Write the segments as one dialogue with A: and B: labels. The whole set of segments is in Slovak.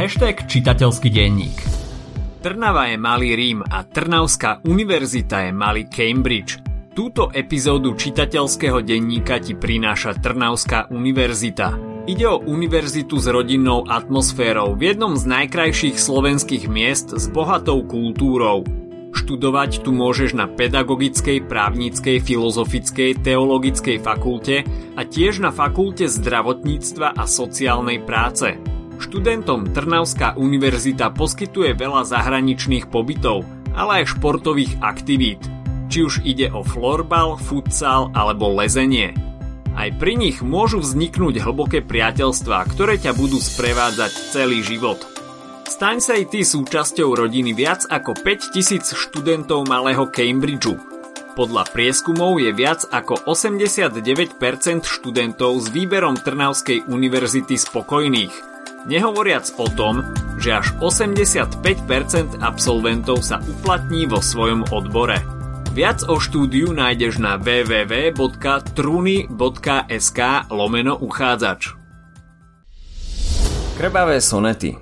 A: Hashtag čitateľský denník. Trnava je malý Rím a Trnavská univerzita je malý Cambridge. Túto epizódu čitateľského denníka ti prináša Trnavská univerzita. Ide o univerzitu s rodinnou atmosférou v jednom z najkrajších slovenských miest s bohatou kultúrou. Študovať tu môžeš na pedagogickej, právnickej, filozofickej, teologickej fakulte a tiež na fakulte zdravotníctva a sociálnej práce. Študentom Trnavská univerzita poskytuje veľa zahraničných pobytov, ale aj športových aktivít, či už ide o florbal, futsal alebo lezenie. Aj pri nich môžu vzniknúť hlboké priateľstvá, ktoré ťa budú sprevádzať celý život. Staň sa aj ty súčasťou rodiny viac ako 5000 študentov malého Cambridgeu. Podľa prieskumov je viac ako 89% študentov s výberom Trnavskej univerzity spokojných – Nehovoriac o tom, že až 85% absolventov sa uplatní vo svojom odbore. Viac o štúdiu nájdeš na www.truny.sk lomeno uchádzač.
B: Krbavé sonety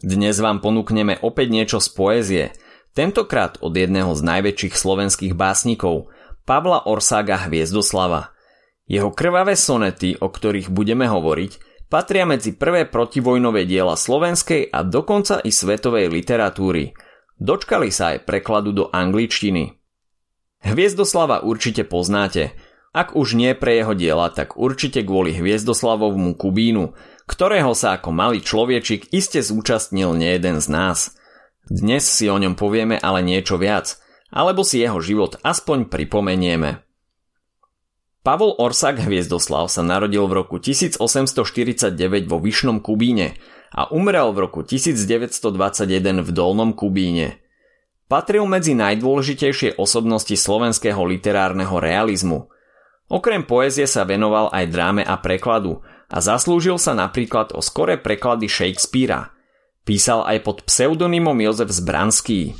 B: Dnes vám ponúkneme opäť niečo z poézie, tentokrát od jedného z najväčších slovenských básnikov, Pavla Orsága Hviezdoslava. Jeho krvavé sonety, o ktorých budeme hovoriť, Patria medzi prvé protivojnové diela slovenskej a dokonca i svetovej literatúry. Dočkali sa aj prekladu do angličtiny. Hviezdoslava určite poznáte. Ak už nie pre jeho diela, tak určite kvôli Hviezdoslavovmu Kubínu, ktorého sa ako malý človečik iste zúčastnil nejeden z nás. Dnes si o ňom povieme ale niečo viac, alebo si jeho život aspoň pripomenieme. Pavol Orsak Hviezdoslav sa narodil v roku 1849 vo Vyšnom Kubíne a umrel v roku 1921 v Dolnom Kubíne. Patril medzi najdôležitejšie osobnosti slovenského literárneho realizmu. Okrem poézie sa venoval aj dráme a prekladu a zaslúžil sa napríklad o skoré preklady Shakespearea. Písal aj pod pseudonymom Jozef Zbranský.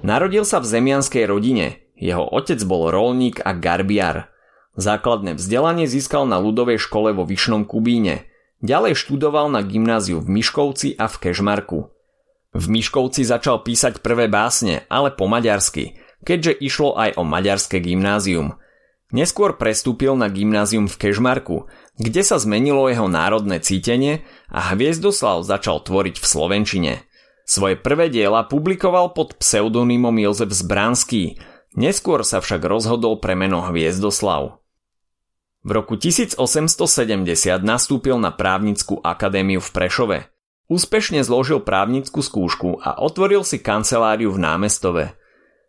B: Narodil sa v zemianskej rodine, jeho otec bol rolník a garbiar. Základné vzdelanie získal na ľudovej škole vo Vyšnom Kubíne. Ďalej študoval na gymnáziu v Miškovci a v Kežmarku. V Miškovci začal písať prvé básne, ale po maďarsky, keďže išlo aj o maďarské gymnázium. Neskôr prestúpil na gymnázium v Kežmarku, kde sa zmenilo jeho národné cítenie a Hviezdoslav začal tvoriť v Slovenčine. Svoje prvé diela publikoval pod pseudonymom Jozef Zbranský, Neskôr sa však rozhodol pre meno Hviezdoslav. V roku 1870 nastúpil na právnickú akadémiu v Prešove. Úspešne zložil právnickú skúšku a otvoril si kanceláriu v námestove.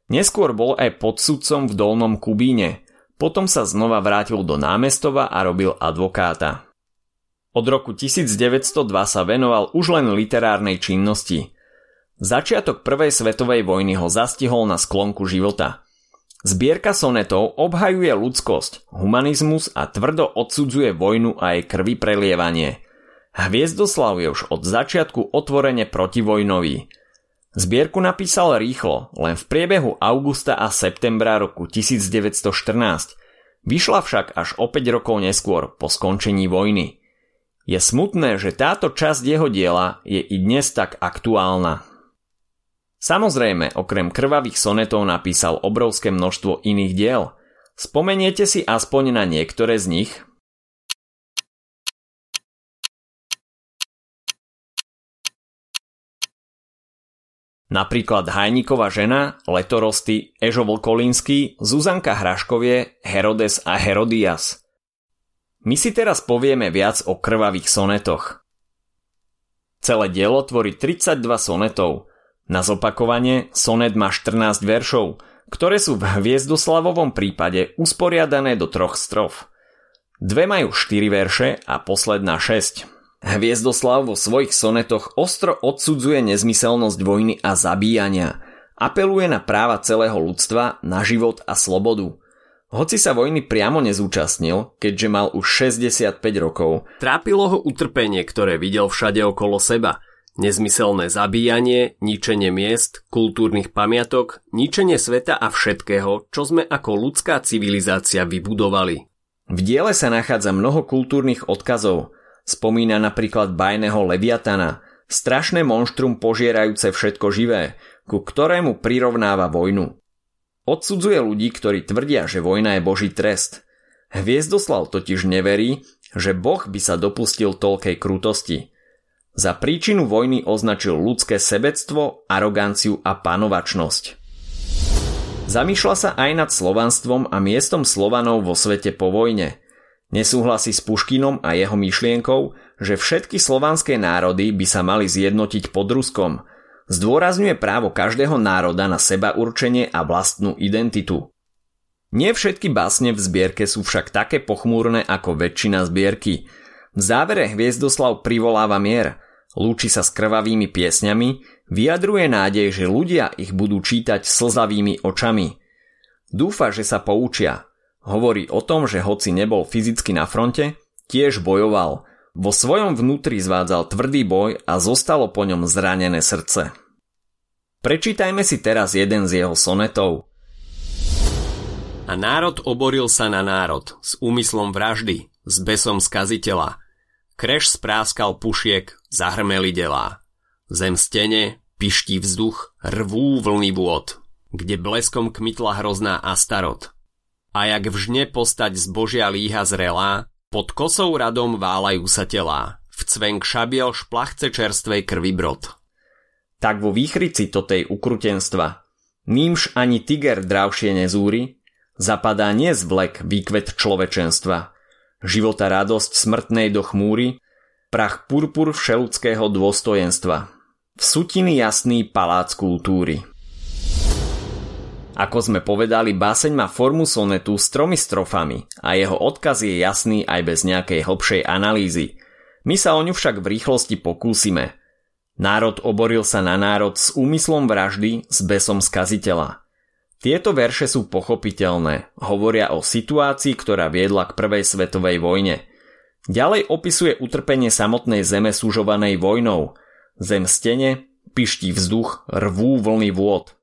B: Neskôr bol aj podsudcom v Dolnom Kubíne, potom sa znova vrátil do námestova a robil advokáta. Od roku 1902 sa venoval už len literárnej činnosti. Začiatok prvej svetovej vojny ho zastihol na sklonku života – Zbierka sonetov obhajuje ľudskosť, humanizmus a tvrdo odsudzuje vojnu a jej krvi prelievanie. Hviezdoslav je už od začiatku otvorene protivojnový. Zbierku napísal rýchlo, len v priebehu augusta a septembra roku 1914. Vyšla však až o 5 rokov neskôr, po skončení vojny. Je smutné, že táto časť jeho diela je i dnes tak aktuálna. Samozrejme, okrem krvavých sonetov napísal obrovské množstvo iných diel. Spomeniete si aspoň na niektoré z nich? Napríklad Hajníková žena, Letorosty, Ežo Volkolínsky, Zuzanka Hraškovie, Herodes a Herodias. My si teraz povieme viac o krvavých sonetoch. Celé dielo tvorí 32 sonetov – na zopakovanie sonet má 14 veršov, ktoré sú v Hviezdoslavovom prípade usporiadané do troch strof. Dve majú 4 verše a posledná 6. Hviezdoslav vo svojich sonetoch ostro odsudzuje nezmyselnosť vojny a zabíjania. Apeluje na práva celého ľudstva, na život a slobodu. Hoci sa vojny priamo nezúčastnil, keďže mal už 65 rokov, trápilo ho utrpenie, ktoré videl všade okolo seba – Nezmyselné zabíjanie, ničenie miest, kultúrnych pamiatok, ničenie sveta a všetkého, čo sme ako ľudská civilizácia vybudovali. V diele sa nachádza mnoho kultúrnych odkazov. Spomína napríklad bajného Leviatana, strašné monštrum požierajúce všetko živé, ku ktorému prirovnáva vojnu. Odsudzuje ľudí, ktorí tvrdia, že vojna je boží trest. Hviezdoslav totiž neverí, že Boh by sa dopustil toľkej krutosti. Za príčinu vojny označil ľudské sebectvo, aroganciu a panovačnosť. Zamýšľa sa aj nad slovanstvom a miestom Slovanov vo svete po vojne – Nesúhlasí s Puškinom a jeho myšlienkou, že všetky slovanské národy by sa mali zjednotiť pod Ruskom. Zdôrazňuje právo každého národa na seba určenie a vlastnú identitu. Nie všetky básne v zbierke sú však také pochmúrne ako väčšina zbierky. V závere Hviezdoslav privoláva mier, lúči sa s krvavými piesňami, vyjadruje nádej, že ľudia ich budú čítať slzavými očami. Dúfa, že sa poučia – Hovorí o tom, že hoci nebol fyzicky na fronte, tiež bojoval. Vo svojom vnútri zvádzal tvrdý boj a zostalo po ňom zranené srdce. Prečítajme si teraz jeden z jeho sonetov.
C: A národ oboril sa na národ s úmyslom vraždy, s besom skaziteľa. Kreš spráskal pušiek, zahrmeli delá. Zem stene, piští vzduch, rvú vlny vôd, kde bleskom kmitla hrozná Astarot – a jak vžne postať Božia líha zrelá, pod kosou radom válajú sa telá, v cvenk šabiel šplachce čerstvej krvi brod.
B: Tak vo výchrici totej ukrutenstva, nímž ani tiger dravšie nezúri, zapadá nezvlek výkvet človečenstva, života radosť smrtnej do chmúry, prach purpur všeludského dôstojenstva, v sutiny jasný palác kultúry. Ako sme povedali, báseň má formu sonetu s tromi strofami a jeho odkaz je jasný aj bez nejakej hlbšej analýzy. My sa o ňu však v rýchlosti pokúsime. Národ oboril sa na národ s úmyslom vraždy s besom skaziteľa. Tieto verše sú pochopiteľné, hovoria o situácii, ktorá viedla k prvej svetovej vojne. Ďalej opisuje utrpenie samotnej zeme sužovanej vojnou. Zem stene, piští vzduch, rvú vlny vôd –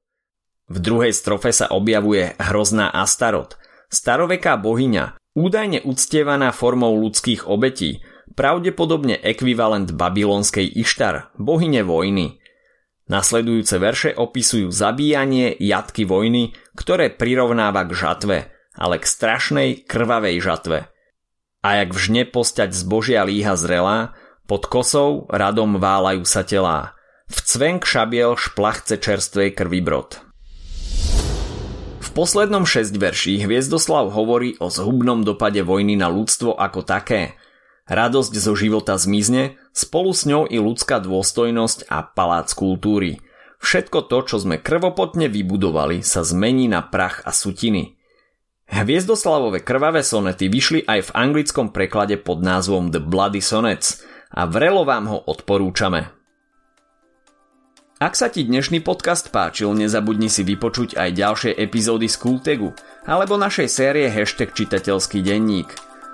B: v druhej strofe sa objavuje hrozná Astarot, staroveká bohyňa, údajne uctievaná formou ľudských obetí, pravdepodobne ekvivalent babylonskej Ištar, bohyne vojny. Nasledujúce verše opisujú zabíjanie jatky vojny, ktoré prirovnáva k žatve, ale k strašnej krvavej žatve. A jak vžne postať z Božia líha zrelá, pod kosou radom válajú sa telá. V cvenk šabiel šplachce čerstvej krvi brod poslednom 6 verší Hviezdoslav hovorí o zhubnom dopade vojny na ľudstvo ako také. Radosť zo života zmizne, spolu s ňou i ľudská dôstojnosť a palác kultúry. Všetko to, čo sme krvopotne vybudovali, sa zmení na prach a sutiny. Hviezdoslavové krvavé sonety vyšli aj v anglickom preklade pod názvom The Bloody Sonnets a vrelo vám ho odporúčame. Ak sa ti dnešný podcast páčil, nezabudni si vypočuť aj ďalšie epizódy z Kultegu alebo našej série Hashtag čitateľský denník.